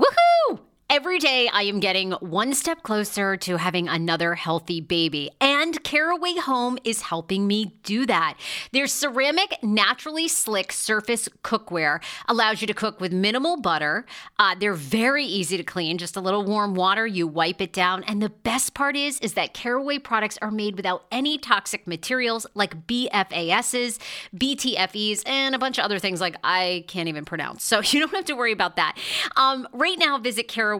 Woohoo! Every day, I am getting one step closer to having another healthy baby, and Caraway Home is helping me do that. Their ceramic, naturally slick surface cookware allows you to cook with minimal butter. Uh, they're very easy to clean, just a little warm water, you wipe it down. And the best part is, is that Caraway products are made without any toxic materials like PFASs, PTFEs, and a bunch of other things like I can't even pronounce. So you don't have to worry about that. Um, right now, visit Caraway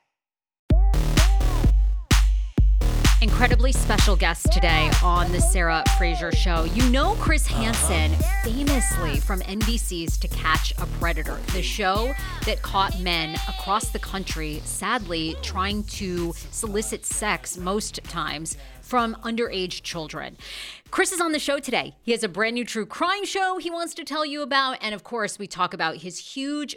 Incredibly special guest today on the Sarah Fraser Show. You know Chris Hansen famously from NBC's To Catch a Predator, the show that caught men across the country, sadly, trying to solicit sex most times from underage children. Chris is on the show today. He has a brand new true crime show he wants to tell you about. And of course, we talk about his huge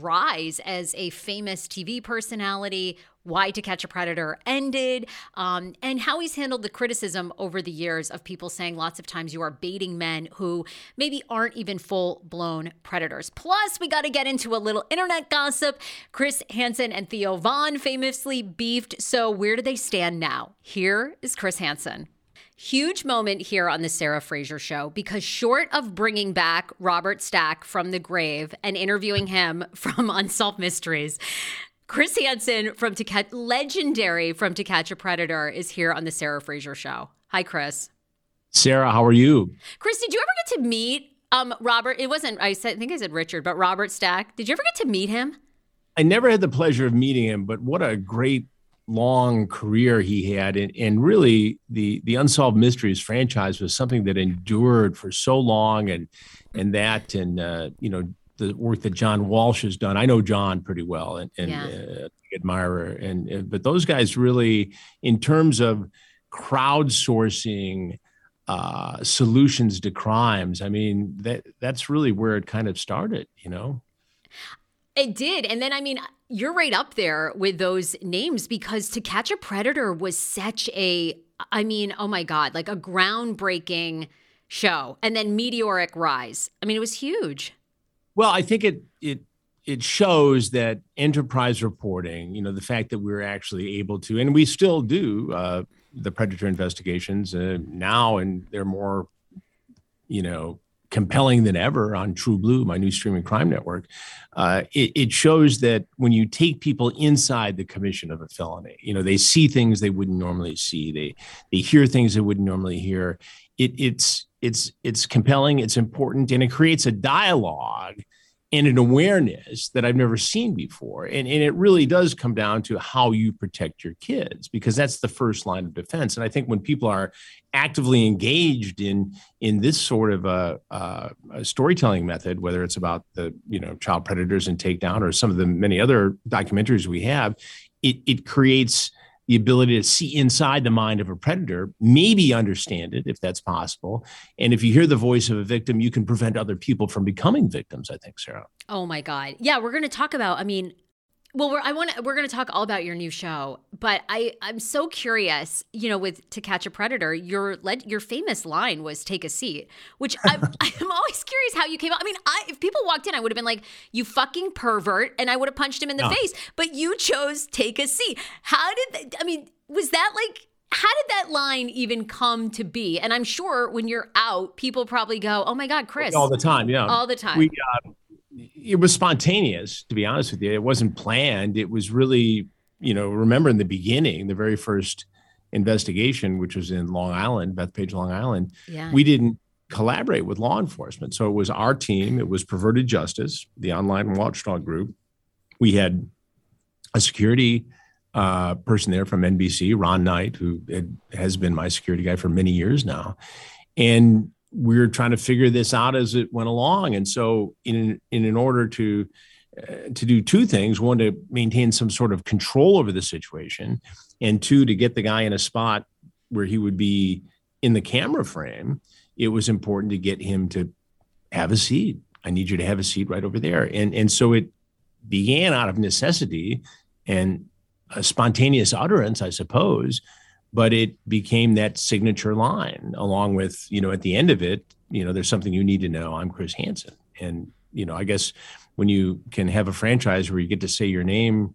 rise as a famous TV personality, why To Catch a Predator ended, um, and how he's handled the criticism over the years of people saying lots of times you are baiting men who maybe aren't even full blown predators. Plus, we got to get into a little internet gossip. Chris Hansen and Theo Von famously beefed. So, where do they stand now? Here is Chris Hansen. Huge moment here on the Sarah Fraser show because short of bringing back Robert Stack from the grave and interviewing him from Unsolved Mysteries, Chris Hansen from To Catch, legendary from To Catch a Predator, is here on the Sarah Fraser Show. Hi, Chris. Sarah, how are you? Chris, did you ever get to meet um, Robert? It wasn't. I said. I think I said Richard, but Robert Stack. Did you ever get to meet him? I never had the pleasure of meeting him, but what a great long career he had, and, and really the the Unsolved Mysteries franchise was something that endured for so long, and and that and uh, you know the work that John Walsh has done. I know John pretty well and, and yeah. uh, admirer, and uh, but those guys really, in terms of crowdsourcing uh, solutions to crimes, I mean that that's really where it kind of started, you know. It did, and then I mean, you're right up there with those names because To Catch a Predator was such a, I mean, oh my god, like a groundbreaking show, and then meteoric rise. I mean, it was huge. Well, I think it it it shows that enterprise reporting, you know, the fact that we're actually able to, and we still do uh, the predator investigations uh, now, and they're more, you know, compelling than ever on True Blue, my new streaming crime network. Uh, it, it, shows that when you take people inside the commission of a felony, you know, they see things they wouldn't normally see. They they hear things they wouldn't normally hear. It, it's it's it's compelling. It's important, and it creates a dialogue and an awareness that I've never seen before. And, and it really does come down to how you protect your kids because that's the first line of defense. And I think when people are actively engaged in in this sort of a, a, a storytelling method, whether it's about the you know child predators and takedown or some of the many other documentaries we have, it, it creates the ability to see inside the mind of a predator, maybe understand it if that's possible. And if you hear the voice of a victim, you can prevent other people from becoming victims, I think, Sarah. Oh my God. Yeah, we're going to talk about, I mean, well, we're I want we're going to talk all about your new show, but I I'm so curious. You know, with To Catch a Predator, your led, your famous line was "Take a seat," which I'm I'm always curious how you came out. I mean, I if people walked in, I would have been like, "You fucking pervert," and I would have punched him in the no. face. But you chose "Take a seat." How did that, I mean? Was that like? How did that line even come to be? And I'm sure when you're out, people probably go, "Oh my God, Chris!" All the time, yeah, all the time. We uh, it was spontaneous, to be honest with you. It wasn't planned. It was really, you know, remember in the beginning, the very first investigation, which was in Long Island, Bethpage, Long Island, yeah. we didn't collaborate with law enforcement. So it was our team, it was Perverted Justice, the online watchdog group. We had a security uh, person there from NBC, Ron Knight, who had, has been my security guy for many years now. And we were trying to figure this out as it went along. And so, in in, in order to uh, to do two things: one, to maintain some sort of control over the situation, and two, to get the guy in a spot where he would be in the camera frame. It was important to get him to have a seat. I need you to have a seat right over there. And and so it began out of necessity and a spontaneous utterance, I suppose, but it became that signature line along with you know at the end of it you know there's something you need to know i'm chris hansen and you know i guess when you can have a franchise where you get to say your name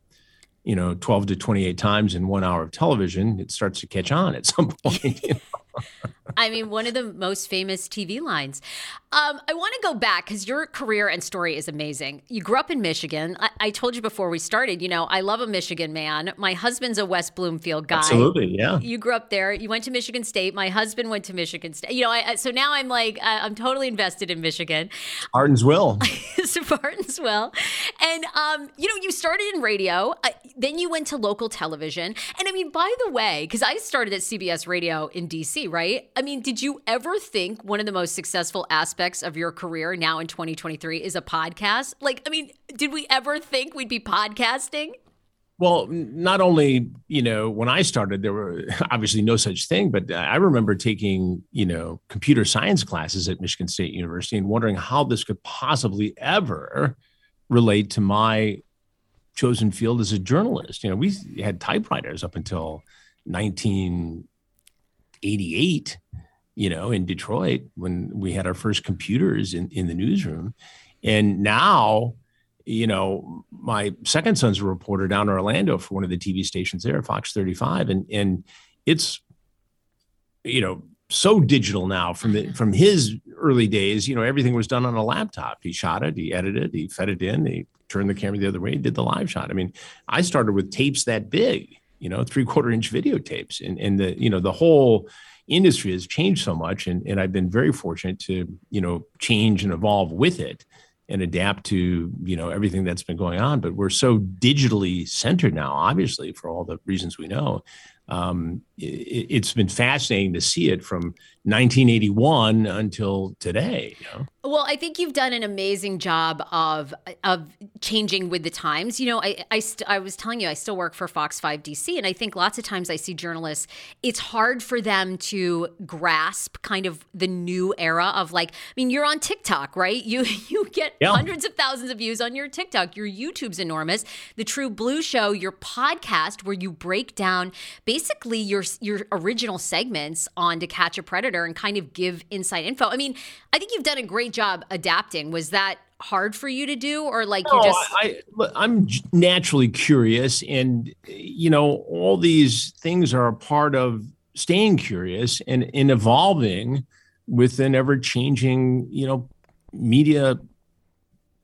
you know 12 to 28 times in one hour of television it starts to catch on at some point you know? I mean, one of the most famous TV lines. Um, I want to go back because your career and story is amazing. You grew up in Michigan. I, I, told you before we started, you know, I love a Michigan man. My husband's a West Bloomfield guy. Absolutely, yeah. You grew up there. You went to Michigan State. My husband went to Michigan State. You know, I, so now I'm like, I'm totally invested in Michigan. Spartansville. Spartansville. And, um, you know, you started in radio, uh, then you went to local television. And I mean, by the way, because I started at CBS Radio in DC, right? I mean, did you ever think one of the most successful aspects of your career now in 2023 is a podcast? Like, I mean, did we ever think we'd be podcasting? Well, not only, you know, when I started, there were obviously no such thing, but uh, I remember taking, you know, computer science classes at Michigan State University and wondering how this could possibly ever relate to my chosen field as a journalist. You know, we had typewriters up until 19 88, you know, in Detroit when we had our first computers in, in the newsroom. And now, you know, my second son's a reporter down in Orlando for one of the TV stations there, Fox 35. And and it's, you know, so digital now from the, from his early days, you know, everything was done on a laptop. He shot it, he edited, he fed it in, he turned the camera the other way, he did the live shot. I mean, I started with tapes that big you know, three quarter inch videotapes. And, and the, you know, the whole industry has changed so much. And, and I've been very fortunate to, you know, change and evolve with it and adapt to, you know, everything that's been going on. But we're so digitally centered now, obviously, for all the reasons we know. Um, it, has been fascinating to see it from 1981 until today. You know? Well, I think you've done an amazing job of of changing with the times. You know, I I, st- I was telling you I still work for Fox 5 DC, and I think lots of times I see journalists. It's hard for them to grasp kind of the new era of like. I mean, you're on TikTok, right? You you get yeah. hundreds of thousands of views on your TikTok. Your YouTube's enormous. The True Blue Show, your podcast, where you break down basically your your original segments on To Catch a Predator and kind of give inside info. I mean, I think you've done a great job adapting. Was that hard for you to do or like no, you just I, i'm naturally curious and you know all these things are a part of staying curious and in evolving with an ever changing you know media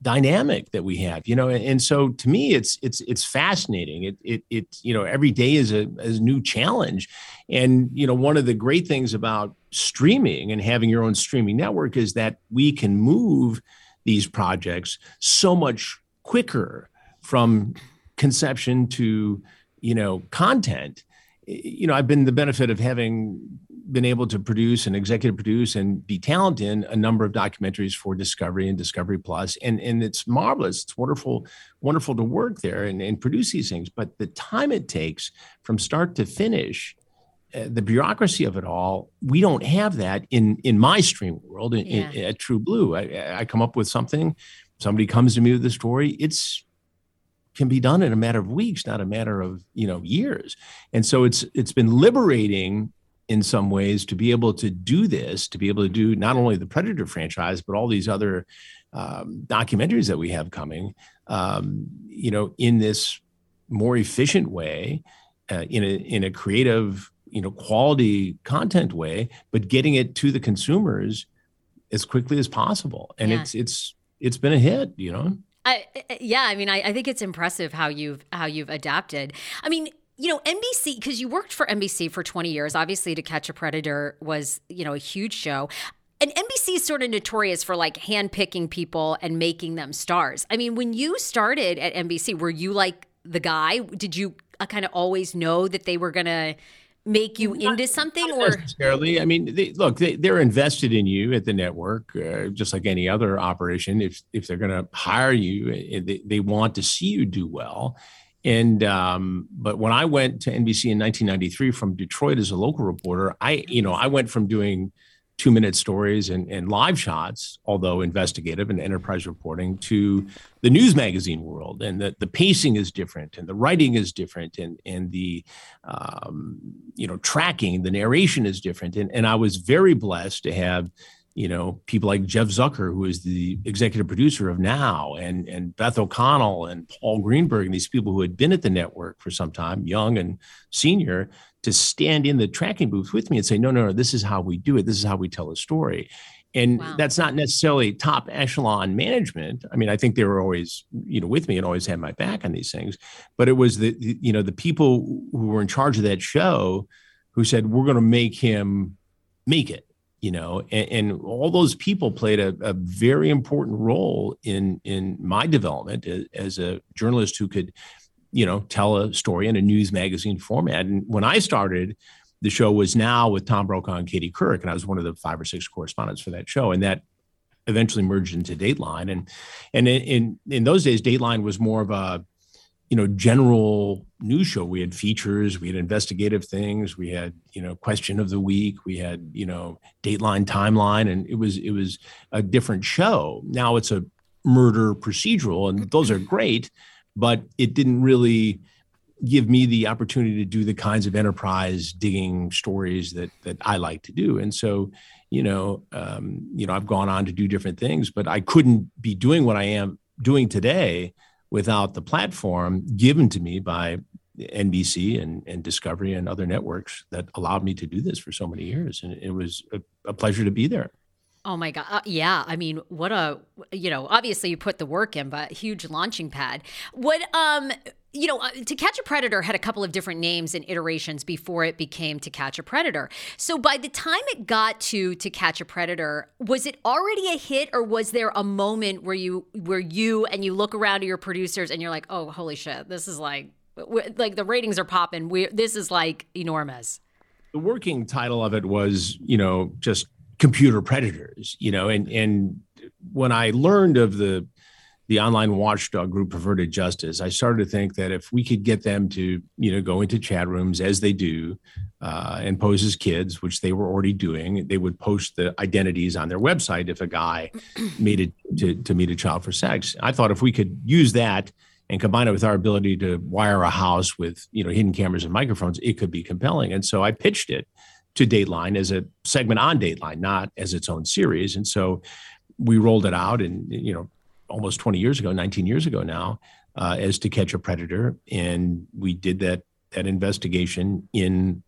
dynamic that we have you know and so to me it's it's it's fascinating. It it, it you know every day is a, is a new challenge. And you know one of the great things about streaming and having your own streaming network is that we can move these projects so much quicker from conception to you know content. You know i've been the benefit of having been able to produce and executive produce and be talented in a number of documentaries for discovery and discovery plus. And and it's marvelous. It's wonderful wonderful to work there and, and produce these things. But the time it takes from start to finish uh, the bureaucracy of it all we don't have that in in my stream world in, yeah. in, at true blue. I, I come up with something somebody comes to me with a story it's can be done in a matter of weeks not a matter of you know years. And so it's it's been liberating in some ways to be able to do this, to be able to do not only the Predator franchise, but all these other um, documentaries that we have coming, um, you know, in this more efficient way, uh, in a in a creative, you know, quality content way, but getting it to the consumers as quickly as possible. And yeah. it's it's it's been a hit, you know. I, yeah, I mean, I, I think it's impressive how you've how you've adapted. I mean, you know, NBC, because you worked for NBC for 20 years, obviously To Catch a Predator was, you know, a huge show. And NBC is sort of notorious for like handpicking people and making them stars. I mean, when you started at NBC, were you like the guy? Did you uh, kind of always know that they were going to make you not, into something or necessarily i mean they, look they, they're invested in you at the network uh, just like any other operation if if they're going to hire you eh, they, they want to see you do well and um, but when I went to NBC in 1993 from Detroit as a local reporter, I you know I went from doing two minute stories and, and live shots, although investigative and enterprise reporting, to the news magazine world. And the, the pacing is different and the writing is different and, and the, um, you know, tracking, the narration is different. And, and I was very blessed to have you know, people like Jeff Zucker, who is the executive producer of Now, and and Beth O'Connell and Paul Greenberg, and these people who had been at the network for some time, young and senior, to stand in the tracking booth with me and say, no, no, no, this is how we do it. This is how we tell a story. And wow. that's not necessarily top echelon management. I mean, I think they were always, you know, with me and always had my back on these things. But it was the, you know, the people who were in charge of that show who said, we're going to make him make it you know and, and, all those people played a, a, very important role in in my development as, a journalist who could you know tell a story in a news magazine format. And when i started the show was now with tom brokaw and katie couric and i was one of the five or six correspondents for that show. And that eventually merged into dateline. And and in, in those days dateline was more of a you know general news show. We had features we had investigative things we had you know question of the week we had you know dateline timeline and it was it was a different show. Now it's a murder procedural and those are great but it didn't really give me the opportunity to do the kinds of enterprise digging stories that that I like to do. And so you know um, you know I've gone on to do different things but I couldn't be doing what I am doing today without the platform given to me by NBC and, and Discovery and other networks that allowed me to do this for so many years. And it was a, a pleasure to be there. Oh my God. Uh, yeah. I mean, what a, you know, obviously you put the work in, but huge launching pad. What, um, you know, uh, To Catch a Predator had a couple of different names and iterations before it became To Catch a Predator. So by the time it got to To Catch a Predator, was it already a hit or was there a moment where you where you and you look around at your producers and you're like, "Oh, holy shit. This is like like the ratings are popping. We this is like enormous." The working title of it was, you know, just computer predators, you know, and and when I learned of the the online watchdog group perverted justice i started to think that if we could get them to you know go into chat rooms as they do uh, and pose as kids which they were already doing they would post the identities on their website if a guy made it to, to meet a child for sex. I thought if we could use that and combine it with our ability to wire a house with you know hidden cameras and microphones it could be compelling. And so i pitched it to dateline as a segment on dateline not as its own series. And so we rolled it out and you know almost 20 years ago, 19 years ago now, uh, as to catch a predator, and we did that that investigation in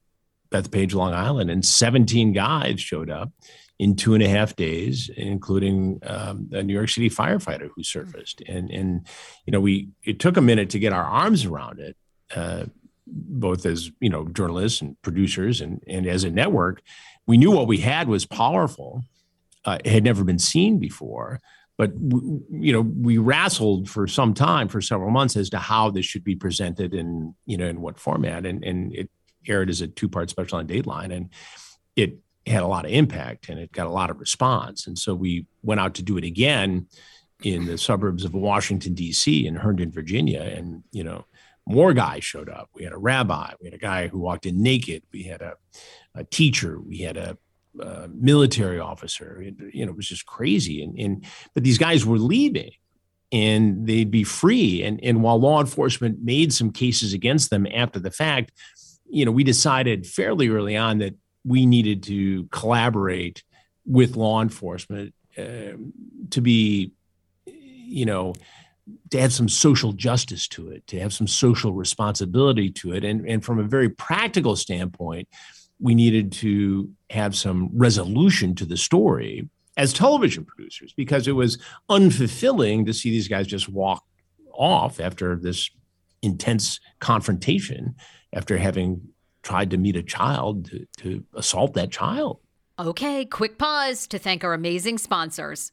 Bethpage, Long Island, and 17 guys showed up in two and a half days, including um, a New York City firefighter who surfaced. And and you know, we it took a minute to get our arms around it, uh, both as you know journalists and producers, and and as a network, we knew what we had was powerful. Uh, it had never been seen before, but you know we wrestled for some time for several months as to how this should be presented and you know in what format and and it aired as a two part special on Dateline and it had a lot of impact and it got a lot of response and so we went out to do it again in the suburbs of Washington D.C. in Herndon, Virginia, and you know more guys showed up. We had a rabbi, we had a guy who walked in naked, we had a, a teacher, we had a uh, military officer. It, you know, it was just crazy. And, and but these guys were leaving, and they'd be free. And and while law enforcement made some cases against them after the fact, you know, we decided fairly early on that we needed to collaborate with law enforcement uh, to be, you know, to have some social justice to it, to have some social responsibility to it, and and from a very practical standpoint we needed to have some resolution to the story as television producers because it was unfulfilling to see these guys just walk off after this intense confrontation after having tried to meet a child to, to assault that child. Okay, quick pause to thank our amazing sponsors.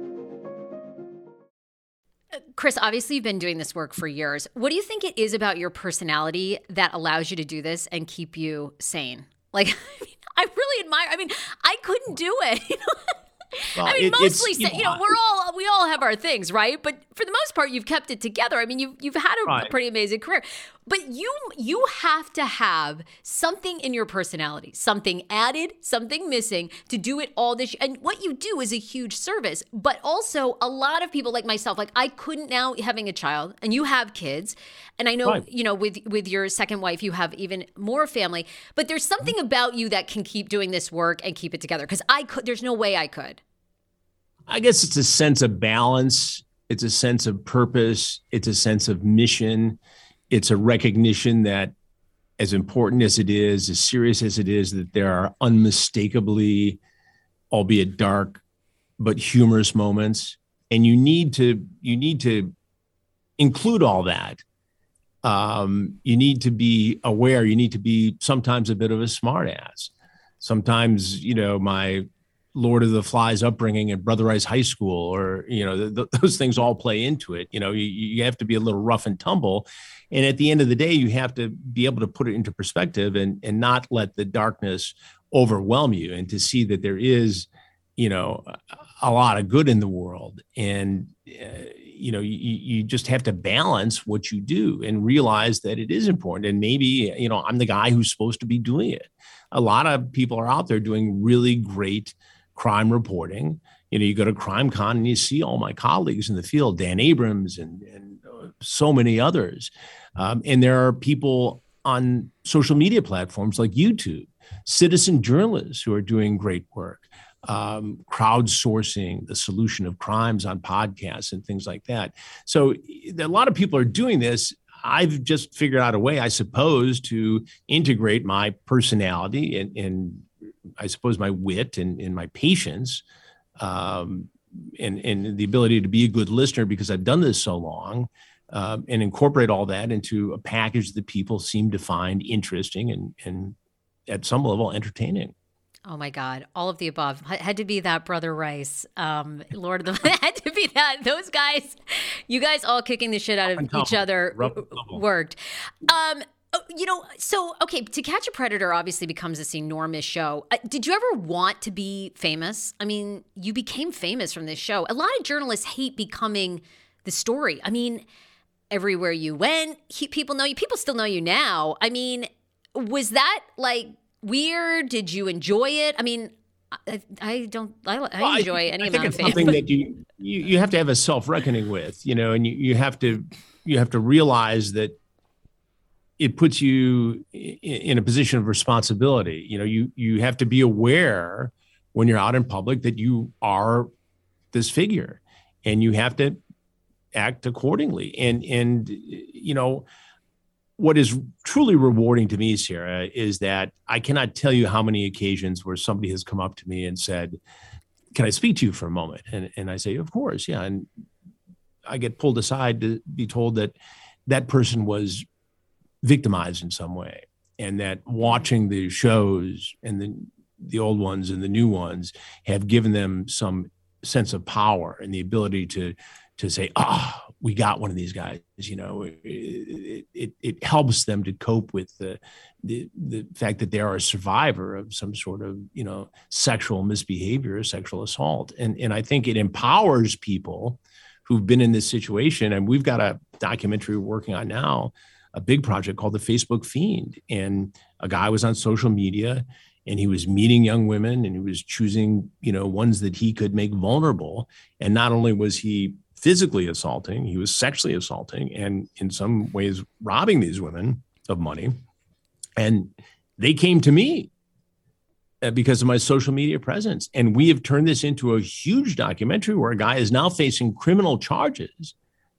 Chris, obviously you've been doing this work for years. What do you think it is about your personality that allows you to do this and keep you sane? Like, I really admire. I mean, I couldn't do it. Well, I mean, it, mostly, you know, you know, we're all we all have our things, right? But for the most part, you've kept it together. I mean, you've you've had a, right. a pretty amazing career, but you you have to have something in your personality, something added, something missing to do it all this. And what you do is a huge service. But also, a lot of people like myself, like I couldn't now having a child, and you have kids, and I know right. you know with with your second wife, you have even more family. But there's something mm-hmm. about you that can keep doing this work and keep it together. Because I could, there's no way I could. I guess it's a sense of balance. It's a sense of purpose. It's a sense of mission. It's a recognition that, as important as it is, as serious as it is, that there are unmistakably, albeit dark, but humorous moments, and you need to you need to include all that. Um, you need to be aware. You need to be sometimes a bit of a smartass. Sometimes, you know, my Lord of the Flies upbringing at Brother Rice High School, or you know, th- those things all play into it. You know, you, you have to be a little rough and tumble, and at the end of the day, you have to be able to put it into perspective and and not let the darkness overwhelm you, and to see that there is, you know, a lot of good in the world, and uh, you know, you, you just have to balance what you do and realize that it is important. And maybe you know, I'm the guy who's supposed to be doing it. A lot of people are out there doing really great crime reporting. You know, you go to CrimeCon and you see all my colleagues in the field, Dan Abrams and, and uh, so many others. Um, and there are people on social media platforms like YouTube, citizen journalists who are doing great work, um, crowdsourcing the solution of crimes on podcasts and things like that. So a lot of people are doing this. I've just figured out a way, I suppose, to integrate my personality and, and I suppose my wit and, and my patience um, and, and the ability to be a good listener because I've done this so long um, and incorporate all that into a package that people seem to find interesting and, and at some level entertaining. Oh my God! All of the above had to be that brother Rice, um, Lord of the had to be that those guys. You guys all kicking the shit out of each other worked. Um, Oh, you know, so okay, to catch a predator obviously becomes this enormous show. Uh, did you ever want to be famous? I mean, you became famous from this show. A lot of journalists hate becoming the story. I mean, everywhere you went, he, people know you. People still know you now. I mean, was that like weird? Did you enjoy it? I mean, I, I don't. I, I well, enjoy I, any I amount think it's of something that you, you you have to have a self reckoning with, you know, and you, you have to you have to realize that it puts you in a position of responsibility. You know, you you have to be aware when you're out in public that you are this figure, and you have to act accordingly. And and you know, what is truly rewarding to me, Sarah, is that I cannot tell you how many occasions where somebody has come up to me and said, "Can I speak to you for a moment?" And and I say, "Of course, yeah." And I get pulled aside to be told that that person was victimized in some way and that watching the shows and the the old ones and the new ones have given them some sense of power and the ability to to say ah oh, we got one of these guys you know it, it, it helps them to cope with the, the the fact that they are a survivor of some sort of you know sexual misbehavior or sexual assault and and i think it empowers people who've been in this situation and we've got a documentary we're working on now a big project called the Facebook Fiend. And a guy was on social media and he was meeting young women and he was choosing, you know, ones that he could make vulnerable. And not only was he physically assaulting, he was sexually assaulting and in some ways robbing these women of money. And they came to me uh, because of my social media presence. And we have turned this into a huge documentary where a guy is now facing criminal charges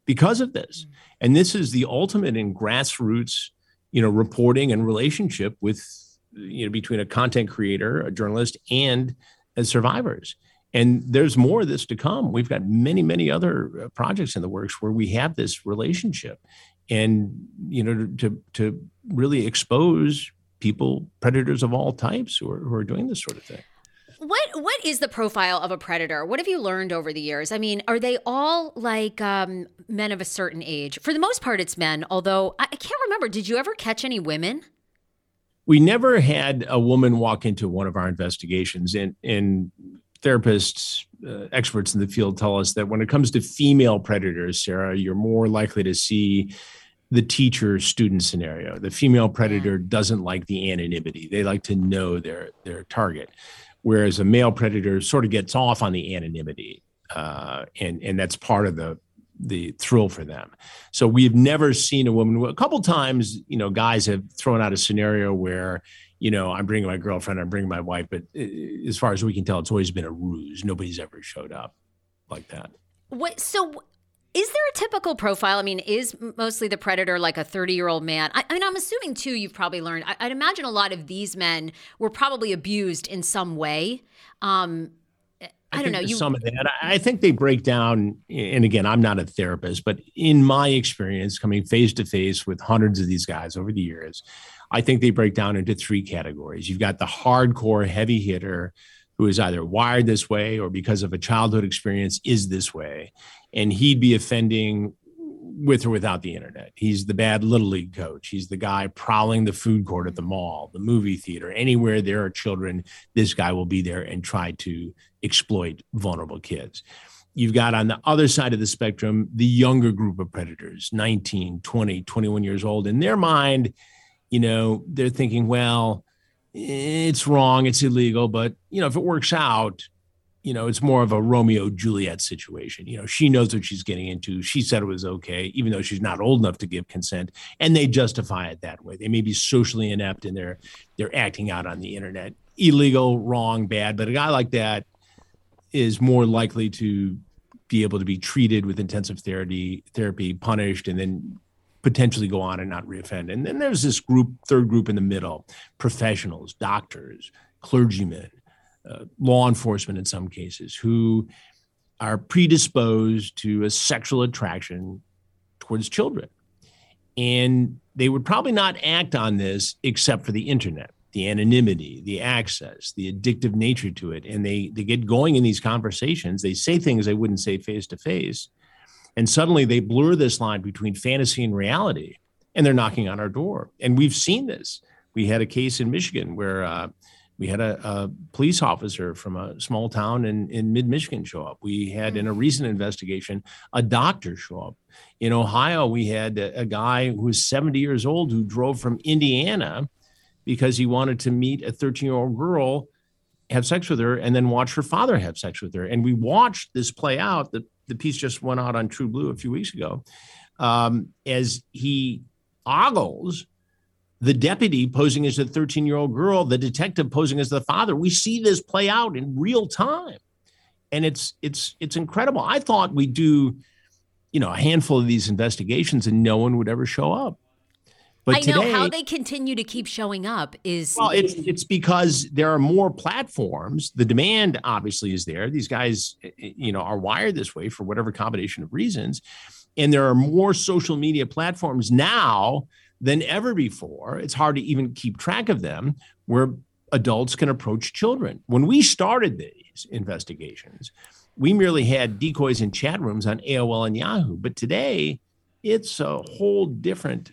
because of this. Mm. And this is the ultimate in grassroots, you know, reporting and relationship with, you know, between a content creator, a journalist, and as survivors. And there's more of this to come. We've got many, many other uh, projects in the works where we have this relationship, and you know, to to really expose people, predators of all types, who are, who are doing this sort of thing. What what is the profile of a predator? What have you learned over the years? I mean, are they all like um, men of a certain age? For the most part, it's men. Although I, I can't remember. Did you ever catch any women? We never had a woman walk into one of our investigations, and and therapists, uh, experts in the field tell us that when it comes to female predators, Sarah, you're more likely to see the teacher student scenario. The female predator doesn't like the anonymity. They like to know their their target whereas a male predator sort of gets off on the anonymity, uh, and and that's part of the the thrill for them. So we've never seen a woman. A couple times, you know, guys have thrown out a scenario where, you know, I'm bringing my girlfriend, I'm bringing my wife, but uh, as far as we can tell, it's always been a ruse. Nobody's ever showed up like that. What? So is there a typical profile? I mean, is mostly the predator like a 30 year old man? I, I, mean, I'm assuming too, you've probably learned. I, would imagine a lot of these men were probably abused in some way. Um, I, I don't know. You, some of that. I think they break down. And again, I'm not a therapist, but in my experience, coming face to face with hundreds of these guys over the years, I think they break down into three categories. You've got the hardcore heavy hitter who is either wired this way or because of a childhood experience is this way. And he'd be offending with or without the internet. He's the bad little league coach. He's the guy prowling the food court at the mall, the movie theater, anywhere there are children. This guy will be there and try to exploit vulnerable kids. You've got on the other side of the spectrum the younger group of predators, 19, 20, 21 years old. In their mind, you know, they're thinking, well, it's wrong, it's illegal, but you know, if it works out, you know, it's more of a Romeo Juliet situation. You know, she knows what she's getting into. She said it was okay, even though she's not old enough to give consent, and they justify it that way. They may be socially inept and they're they're acting out on the internet. Illegal, wrong, bad. But a guy like that is more likely to be able to be treated with intensive therapy, therapy, punished, and then potentially go on and not reoffend. And then there's this group, third group in the middle, professionals, doctors, clergymen, uh, law enforcement in some cases, who are predisposed to a sexual attraction towards children. And they would probably not act on this except for the internet, the anonymity, the access, the addictive nature to it. And they, they get going in these conversations. They say things they wouldn't say face to face and suddenly they blur this line between fantasy and reality, and they're knocking on our door. And we've seen this. We had a case in Michigan where uh, we had a, a, police officer from a small town in, in mid Michigan show up. We had in a recent investigation a doctor show up. In Ohio, we had a, a guy who was 70 years old who drove from Indiana because he wanted to meet a 13 year old girl have sex with her and then watch her father have sex with her. And we watched this play out. The, the piece just went out on True Blue a few weeks ago um, as he ogles the deputy posing as a 13 year old girl, the detective posing as the father. We see this play out in real time. And it's it's it's incredible. I thought we'd do, you know, a handful of these investigations and no one would ever show up. But I today, know how they continue to keep showing up is well, it's it's because there are more platforms. The demand obviously is there. These guys, eh, eh, you know, are wired this way for whatever combination of reasons, and there are more social media platforms now than ever before. It's hard to even keep track of them where adults can approach children. When we started these investigations, we merely had decoys in chat rooms on AOL and Yahoo, but today it's a whole different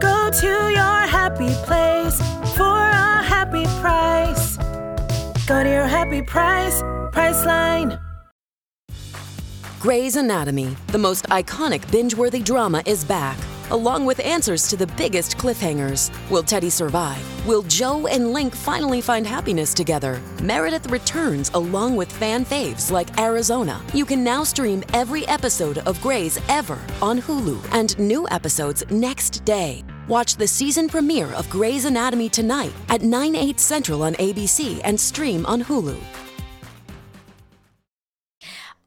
Go to your happy place for a happy price. Go to your happy price, Priceline. Grey's Anatomy, the most iconic binge worthy drama, is back along with answers to the biggest cliffhangers. Will Teddy survive? Will Jo and Link finally find happiness together? Meredith returns along with fan faves like Arizona. You can now stream every episode of Grey's ever on Hulu and new episodes next day. Watch the season premiere of Grey's Anatomy tonight at 9, 8 central on ABC and stream on Hulu.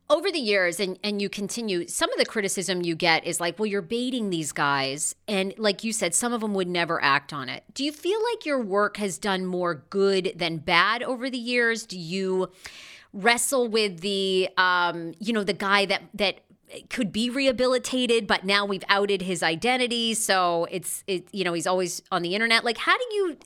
Over the years and and you continue some of the criticism you get is like well you're baiting these guys. And like you said some of them would never act on it. Do you feel like your work has done more good than bad over the years? Do you wrestle with the um you know the guy that that could be rehabilitated but now we've outed his identity. So it's it you know he's always on the internet. Like how do you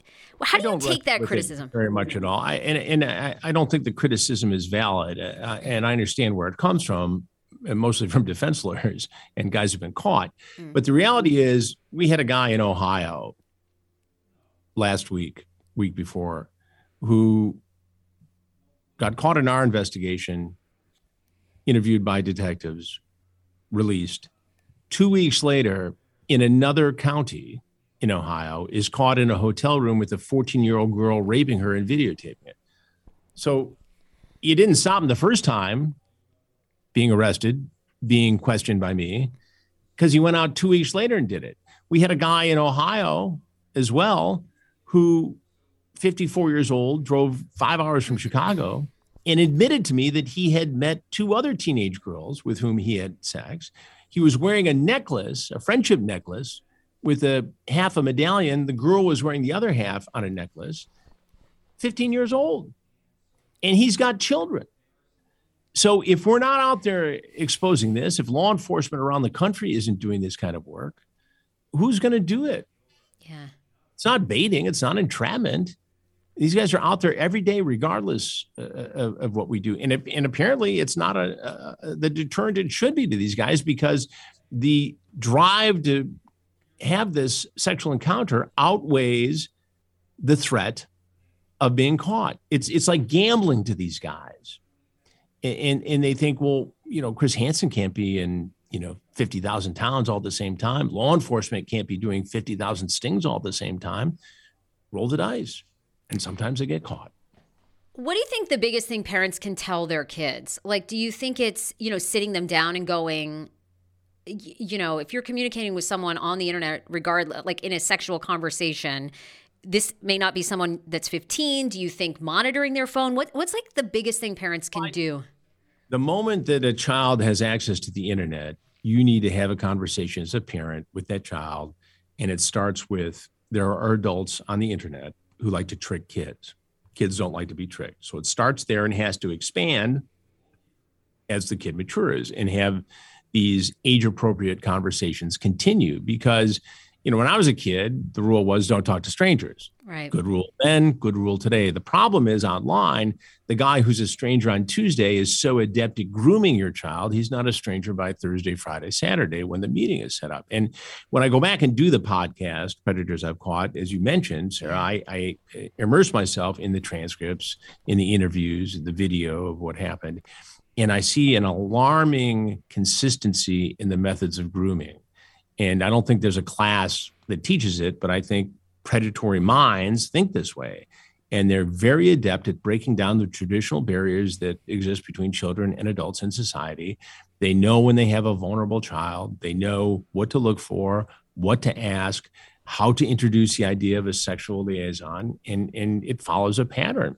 how do you take that criticism? very much at all. I, and and I, I don't think the criticism is valid uh, and i understand where it comes from and mostly from defense lawyers and guys who've been caught. Mm. but the reality is we had a guy in ohio last week week before who got caught in our investigation interviewed by detectives released. Two weeks later, in another county in Ohio, is caught in a hotel room with a 14 year old girl raping her and videotaping it. So you didn't stop him the first time being arrested, being questioned by me, because he went out two weeks later and did it. We had a guy in Ohio as well who 54 years old drove five hours from Chicago and admitted to me that he had met two other teenage girls with whom he had sex. He was wearing a necklace, a friendship necklace, with a half a medallion. The girl was wearing the other half on a necklace, 15 years old. And he's got children. So if we're not out there exposing this, if law enforcement around the country isn't doing this kind of work, who's going to do it? Yeah. It's not baiting, it's not entrapment these guys are out there every day, regardless uh, of, of, what we do. And, and apparently, it's not a, uh, the deterrent it should be to these guys because the drive to have this sexual encounter outweighs the threat of being caught. It's it's like gambling to these guys, and and they think, well, you know, Chris Hansen can't be in you know fifty thousand towns all at the same time. Law enforcement can't be doing fifty thousand stings all at the same time. Roll the dice and sometimes they get caught. What do you think the biggest thing parents can tell their kids? Like, do you think it's, you know, sitting them down and going, you know, if you're communicating with someone on the internet, regardless, like in a sexual conversation, this may not be someone that's 15. Do you think monitoring their phone? What, what's like the biggest thing parents can do? The moment that a child has access to the internet, you need to have a conversation as a parent with that child. And it starts with there are adults on the internet who like to trick kids. Kids don't like to be tricked. So it starts there and has to expand as the kid matures and have these age appropriate conversations continue because you know, when I was a kid, the rule was don't talk to strangers. Right. Good rule then, good rule today. The problem is online, the guy who's a stranger on Tuesday is so adept at grooming your child, he's not a stranger by Thursday, Friday, Saturday when the meeting is set up. And when I go back and do the podcast, Predators I've Caught, as you mentioned, Sarah, I, I immerse myself in the transcripts, in the interviews, the video of what happened. And I see an alarming consistency in the methods of grooming and I don't think there's a class that teaches it, but I think predatory minds think this way. And they're very adept at breaking down the traditional barriers that exist between children and adults in society. They know when they have a vulnerable child, they know what to look for, what to ask, how to introduce the idea of a sexual liaison, and, and it follows a pattern.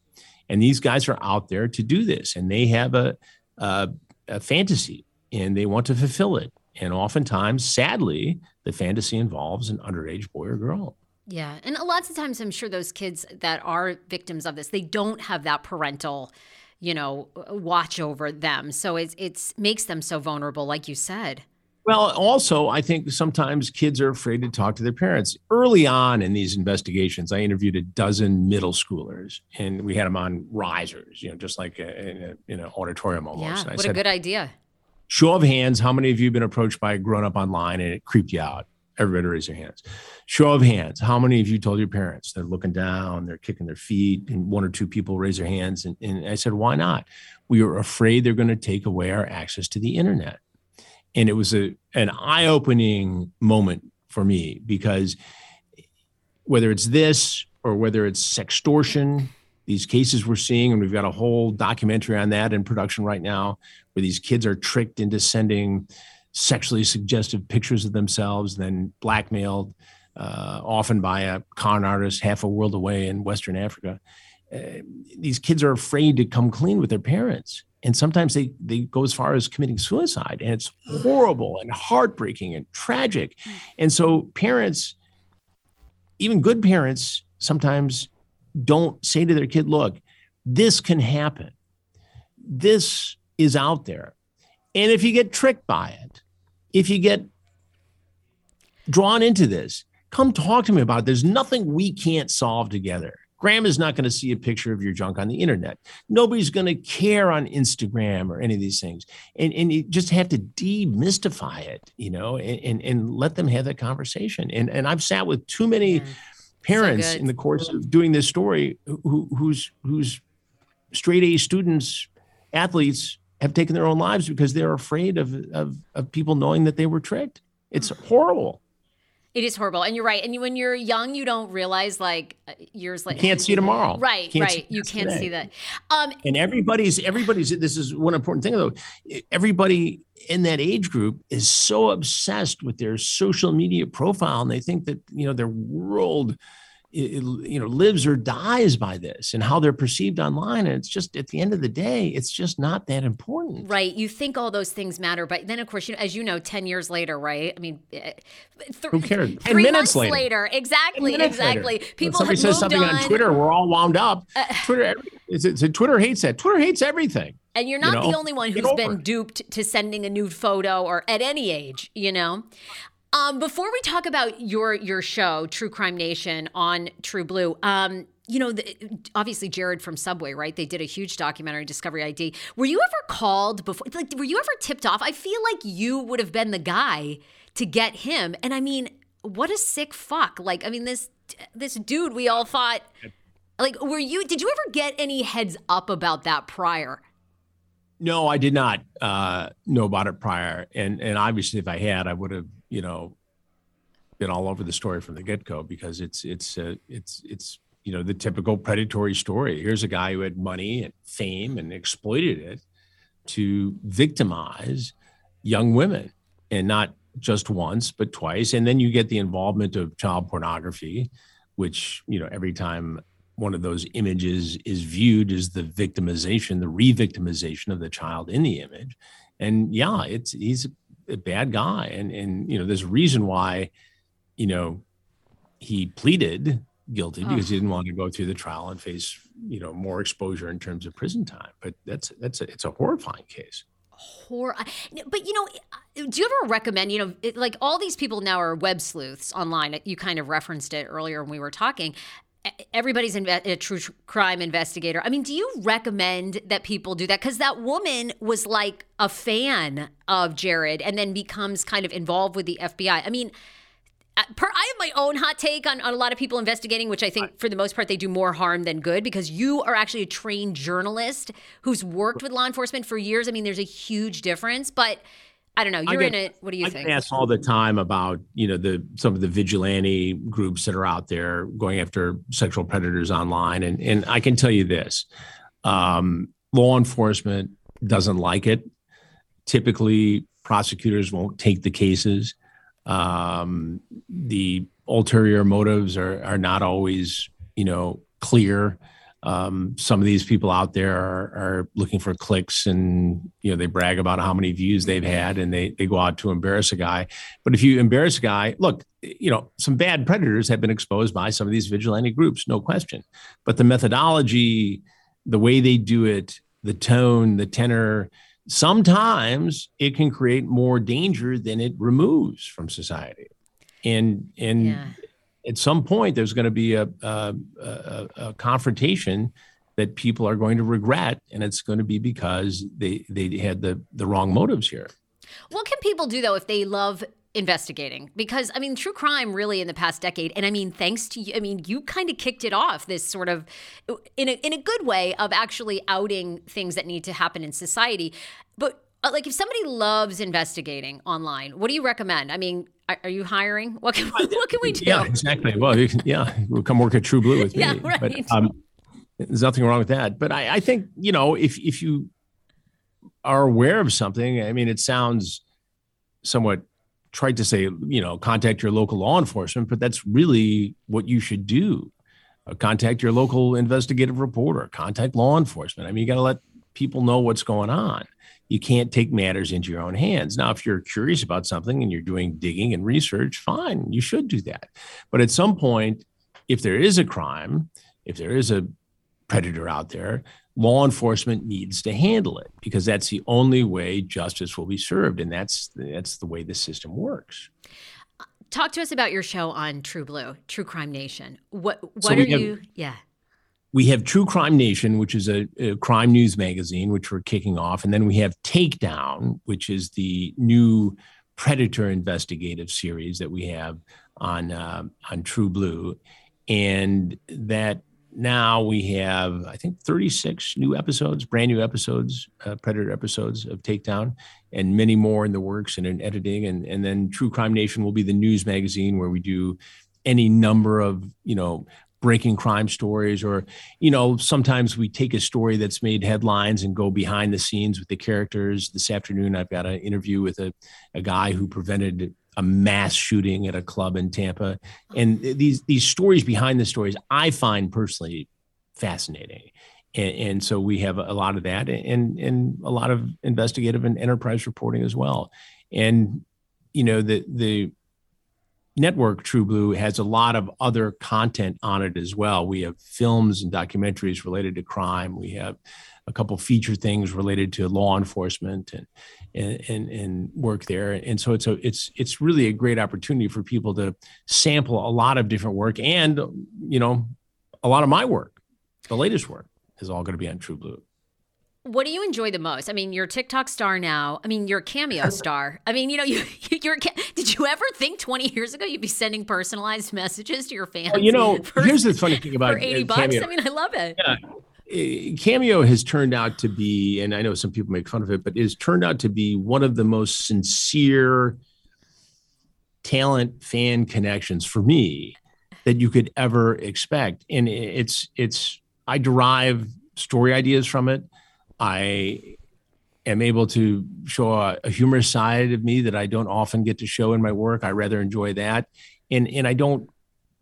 And these guys are out there to do this, and they have a, a, a fantasy and they want to fulfill it. And oftentimes, sadly, the fantasy involves an underage boy or girl. Yeah. And lots of times, I'm sure those kids that are victims of this, they don't have that parental, you know, watch over them. So it's it's makes them so vulnerable, like you said. Well, also, I think sometimes kids are afraid to talk to their parents. Early on in these investigations, I interviewed a dozen middle schoolers, and we had them on risers, you know, just like in, a, in an auditorium almost. Yeah, what said, a good idea. Show of hands, how many of you have been approached by a grown up online and it creeped you out? Everybody raise your hands. Show of hands, how many of you told your parents? They're looking down, they're kicking their feet, and one or two people raise their hands. And, and I said, why not? We were afraid they're going to take away our access to the internet. And it was a, an eye opening moment for me because whether it's this or whether it's sextortion, these cases we're seeing, and we've got a whole documentary on that in production right now, where these kids are tricked into sending sexually suggestive pictures of themselves, then blackmailed, uh, often by a con artist half a world away in Western Africa. Uh, these kids are afraid to come clean with their parents. And sometimes they, they go as far as committing suicide. And it's horrible and heartbreaking and tragic. And so, parents, even good parents, sometimes don't say to their kid, look, this can happen. This is out there. And if you get tricked by it, if you get drawn into this, come talk to me about it. There's nothing we can't solve together. Graham is not going to see a picture of your junk on the internet. Nobody's going to care on Instagram or any of these things. And, and you just have to demystify it, you know, and, and, and let them have that conversation. And, and I've sat with too many parents so in the course of doing this story who, whose, whose straight A students, athletes have taken their own lives because they're afraid of, of, of people knowing that they were tricked. It's horrible. It is horrible, and you're right. And when you're young, you don't realize like uh, years later. You can't see tomorrow. Right, can't right. You can't today. see that. Um, and everybody's everybody's. This is one important thing though. Everybody in that age group is so obsessed with their social media profile, and they think that you know their world it, you know lives or dies by this and how they're perceived online and it's just at the end of the day it's just not that important right you think all those things matter but then of course you know, as you know 10 years later right i mean eh, th- who cares 10 minutes later. later. exactly exactly later. people somebody says something on. on. twitter we're all wound up uh, twitter it's, it's, twitter hates that twitter hates everything and you're not you know? the only one who's been duped to sending a nude photo or at any age you know um, before we talk about your your show, True Crime Nation on True Blue, um, you know, the, obviously Jared from Subway, right? They did a huge documentary, Discovery ID. Were you ever called before? Like, were you ever tipped off? I feel like you would have been the guy to get him. And I mean, what a sick fuck! Like, I mean, this this dude, we all thought, like, were you? Did you ever get any heads up about that prior? No, I did not uh, know about it prior, and and obviously, if I had, I would have you know, been all over the story from the get go because it's it's uh, it's it's you know the typical predatory story. Here's a guy who had money and fame and exploited it to victimize young women, and not just once but twice. And then you get the involvement of child pornography, which you know every time one of those images is viewed as the victimization, the re-victimization of the child in the image. And yeah, it's he's a bad guy, and and you know there's a reason why, you know, he pleaded guilty oh. because he didn't want to go through the trial and face you know more exposure in terms of prison time. But that's that's a, it's a horrifying case. Horror, but you know, do you ever recommend? You know, it, like all these people now are web sleuths online. You kind of referenced it earlier when we were talking everybody's inve- a true crime investigator. I mean, do you recommend that people do that? Because that woman was like a fan of Jared and then becomes kind of involved with the FBI. I mean, uh, per, I have my own hot take on, on a lot of people investigating, which I think for the most part they do more harm than good because you are actually a trained journalist who's worked with law enforcement for years. I mean, there's a huge difference, but I don't know. You're get, in it. What do you I think? I ask all the time about you know the some of the vigilante groups that are out there going after sexual predators online, and and I can tell you this: um, law enforcement doesn't like it. Typically, prosecutors won't take the cases. Um, the ulterior motives are are not always you know clear um, some of these people out there are, are, looking for clicks and you know they brag about how many views they've had and they, they go out to embarrass a guy. But if you embarrass a guy look you know some bad predators have been exposed by some of these vigilante groups no question. But the methodology the way they do it the tone the tenor sometimes it can create more danger than it removes from society. And and yeah at some point there's going to be a, a, a, a, confrontation that people are going to regret and it's going to be because they they had the the wrong motives here. What can people do though if they love investigating? Because i mean true crime really in the past decade and i mean thanks to you i mean you kind of kicked it off this sort of in a, in a good way of actually outing things that need to happen in society. But uh, like if somebody loves investigating online what do you recommend? I mean are, are you hiring? What can, what can we do? yeah exactly. Well you can, yeah we'll come work at true blue with me yeah, right. but um, there's nothing wrong with that. But I, I think you know if if you are aware of something i mean it sounds somewhat tried to say you know contact your local law enforcement but that's really what you should do. Uh, contact your local investigative reporter contact law enforcement. I mean you got to let people know what's going on you can't take matters into your own hands. Now, if you're curious about something and you're doing digging and research, fine, you should do that. But at some point, if there is a crime, if there is a predator out there, law enforcement needs to handle it because that's the only way justice will be served, and that's that's the way the system works. Talk to us about your show on True Blue, True Crime Nation. What what so are have, you? Yeah we have True Crime Nation, which is a, a, crime news magazine, which we're kicking off. And then we have Takedown, which is the new predator investigative series that we have on uh, on True Blue. And that now we have, I think, 36 new episodes, brand new episodes, uh, Predator episodes of Takedown, and many more in the works and in editing. And, and then True Crime Nation will be the news magazine where we do any number of, you know, breaking crime stories or you know sometimes we take a story that's made headlines and go behind the scenes with the characters this afternoon i've got an interview with a, a guy who prevented a mass shooting at a club in Tampa, and these these stories behind the stories I find personally fascinating. And, and, so we have a lot of that and, and a lot of investigative and enterprise reporting as well. And, you know, the, the network True Blue has a lot of other content on it as well. We have films and documentaries related to crime. We have a couple feature things related to law enforcement and, and and and, work there. And so it's a it's it's really a great opportunity for people to sample a lot of different work and you know a lot of my work, the latest work is all going to be on True Blue. What do you enjoy the most? I mean, you're a TikTok star now. I mean, you're a cameo star. I mean, you know, you you're. Did you ever think 20 years ago you'd be sending personalized messages to your fans? Well, you know, for, here's the funny thing about for 80 bucks. Cameo. I mean, I love it. Yeah. Eh, cameo has turned out to be, and I know some people make fun of it, but it's turned out to be one of the most sincere talent fan connections for me that you could ever expect. And it's it's I derive story ideas from it. I am able to show a, a, humorous side of me that I don't often get to show in my work. I rather enjoy that, and and I don't,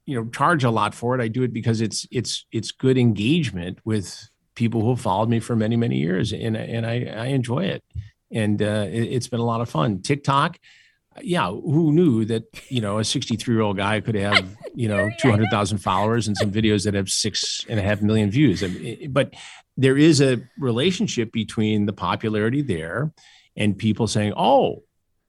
you know, charge a lot for it. I do it because it's it's it's good engagement with people who have followed me for many many years, and and I I enjoy it, and uh, it, it's been a lot of fun. TikTok yeah, who knew that you know a 63 year old guy could have you know 200,000 followers and some videos that have six and a half million views. I mean, but there is a relationship between the popularity there and people saying, "Oh,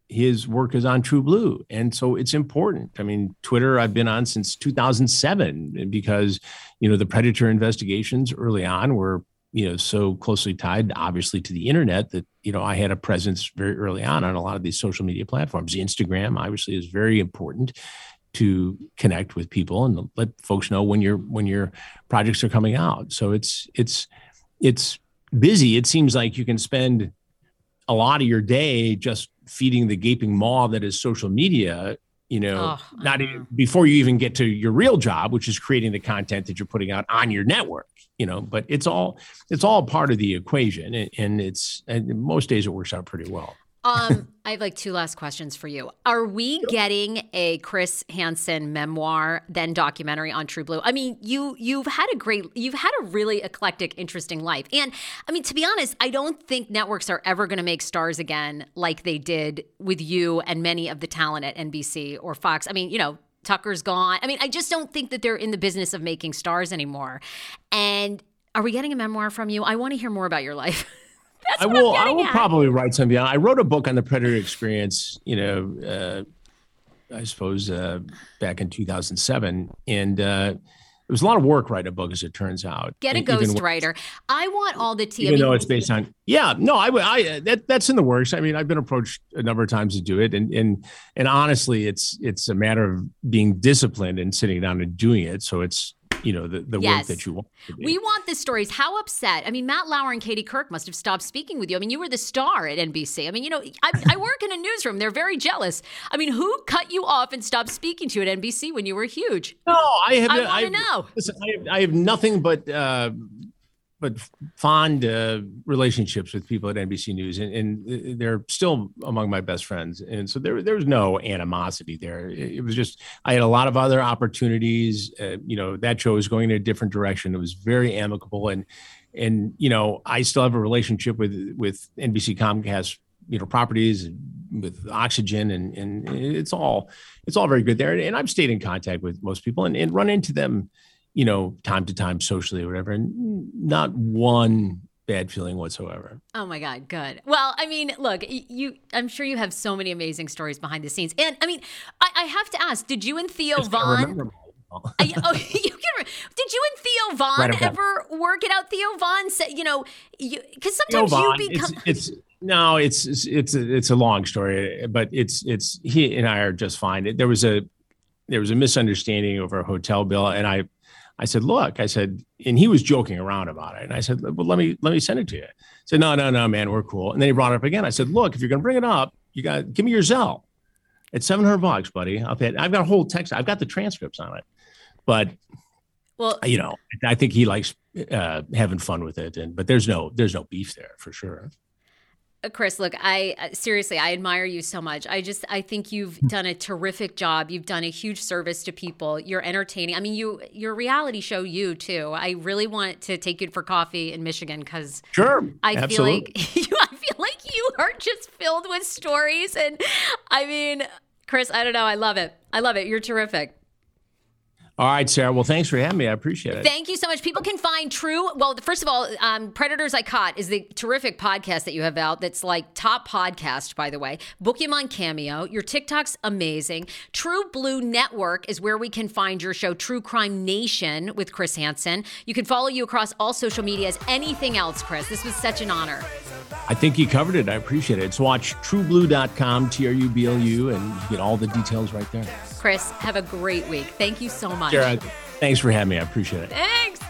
his work is on True Blue," and so it's important. I mean, Twitter I've been on since 2007 because you know the Predator investigations early on were you know so closely tied obviously to the internet that you know i had a presence very early on on a lot of these social media platforms. Instagram obviously is very important to connect with people and let folks know when your when your projects are coming out. So it's it's it's busy. It seems like you can spend a lot of your day just feeding the gaping maw that is social media you know, oh, not even, before you even get to your real job, which is creating the content that you're putting out on your network, you know, but it's all, it's all part of the equation and, and it's, and most days it works out pretty well. Um, I have like two last questions for you. Are we getting a Chris Hansen memoir, then documentary on True Blue? I mean, you you've had a great, you've had a really eclectic, interesting life, and I mean, to be honest, I don't think networks are ever going to make stars again like they did with you and many of the talent at NBC or Fox. I mean, you know, Tucker's gone. I mean, I just don't think that they're in the business of making stars anymore. And are we getting a memoir from you? I want to hear more about your life. I will. I will at. probably write something. I wrote a book on the Predator experience. You know, uh, I suppose uh, back in 2007, and uh, it was a lot of work writing a book, as it turns out. Get a ghostwriter. I want all the tea. Even though it's based on, yeah, no, I, I that that's in the works. I mean, I've been approached a number of times to do it, and and and honestly, it's it's a matter of being disciplined and sitting down and doing it. So it's you know the, the yes. work that you want we want the stories how upset. I mean matt lauer and katie couric must have stopped speaking with you. I mean you were the star at nbc i mean you know I, I, work in a newsroom. They're very jealous. I mean who cut you off and stopped speaking to you at nbc when you were huge? No i have i want to know. listen, I, have, I have nothing but uh, but fond uh, relationships with people at NBC News, and, and, they're still among my best friends. And so there, there was no animosity there. It, was just I had a lot of other opportunities. Uh, you know, that show was going in a different direction. It was very amicable, and and you know, I still have a relationship with with NBC Comcast, you know, properties with Oxygen, and and it's all it's all very good there. And I've stayed in contact with most people and, and run into them you know, time to time socially or whatever, and not one bad feeling whatsoever. Oh my God, good. Well, I mean, look, you, I'm sure you have so many amazing stories behind the scenes. And I mean, I, I have to ask, did you and Theo Von? I, oh, you can, did you and Theo Von right ever work it out? Theo Von said, you know, because sometimes Von, you become. It's, it's, no, it's it's it's a, it's a long story, but it's it's he and I are just fine. There was a there was a misunderstanding over a hotel bill, and I I said, look, I said, and he was joking around about it. And I said, well, let me let me send it to you. He said, no, no, no, man, we're cool. And then he brought it up again. I said, look, if you're gonna bring it up, you got give me your Zelle. It's 700 bucks, buddy. I'll pay it. I've got a whole text. I've got the transcripts on it. But well, you know, I think he likes uh, having fun with it. And but there's no there's no beef there for sure. Uh, Chris, look, I uh, seriously, I admire you so much. I just, I think you've done a terrific job. You've done a huge service to people. You're entertaining. I mean, you, your reality show, you too. I really want to take you for coffee in Michigan because sure, I absolutely. feel like you, I feel like you are just filled with stories, and I mean, Chris, I don't know, I love it. I love it. You're terrific. All right, Sarah. Well, thanks for having me. I appreciate it. Thank you so much. People can find True. Well, first of all, um, Predators I Caught is the terrific podcast that you have out. That's like top podcast, by the way. Book him on Cameo. Your TikTok's amazing. True Blue Network is where we can find your show, True Crime Nation, with Chris Hansen. You can follow you across all social medias. Anything else, Chris? This was such an honor. I think you covered it. I appreciate it. So watch trublu.com, T R U B L U, and you get all the details right there. Chris, have a great week. Thank you so much. Sarah, thanks for having me. I appreciate it. Thanks.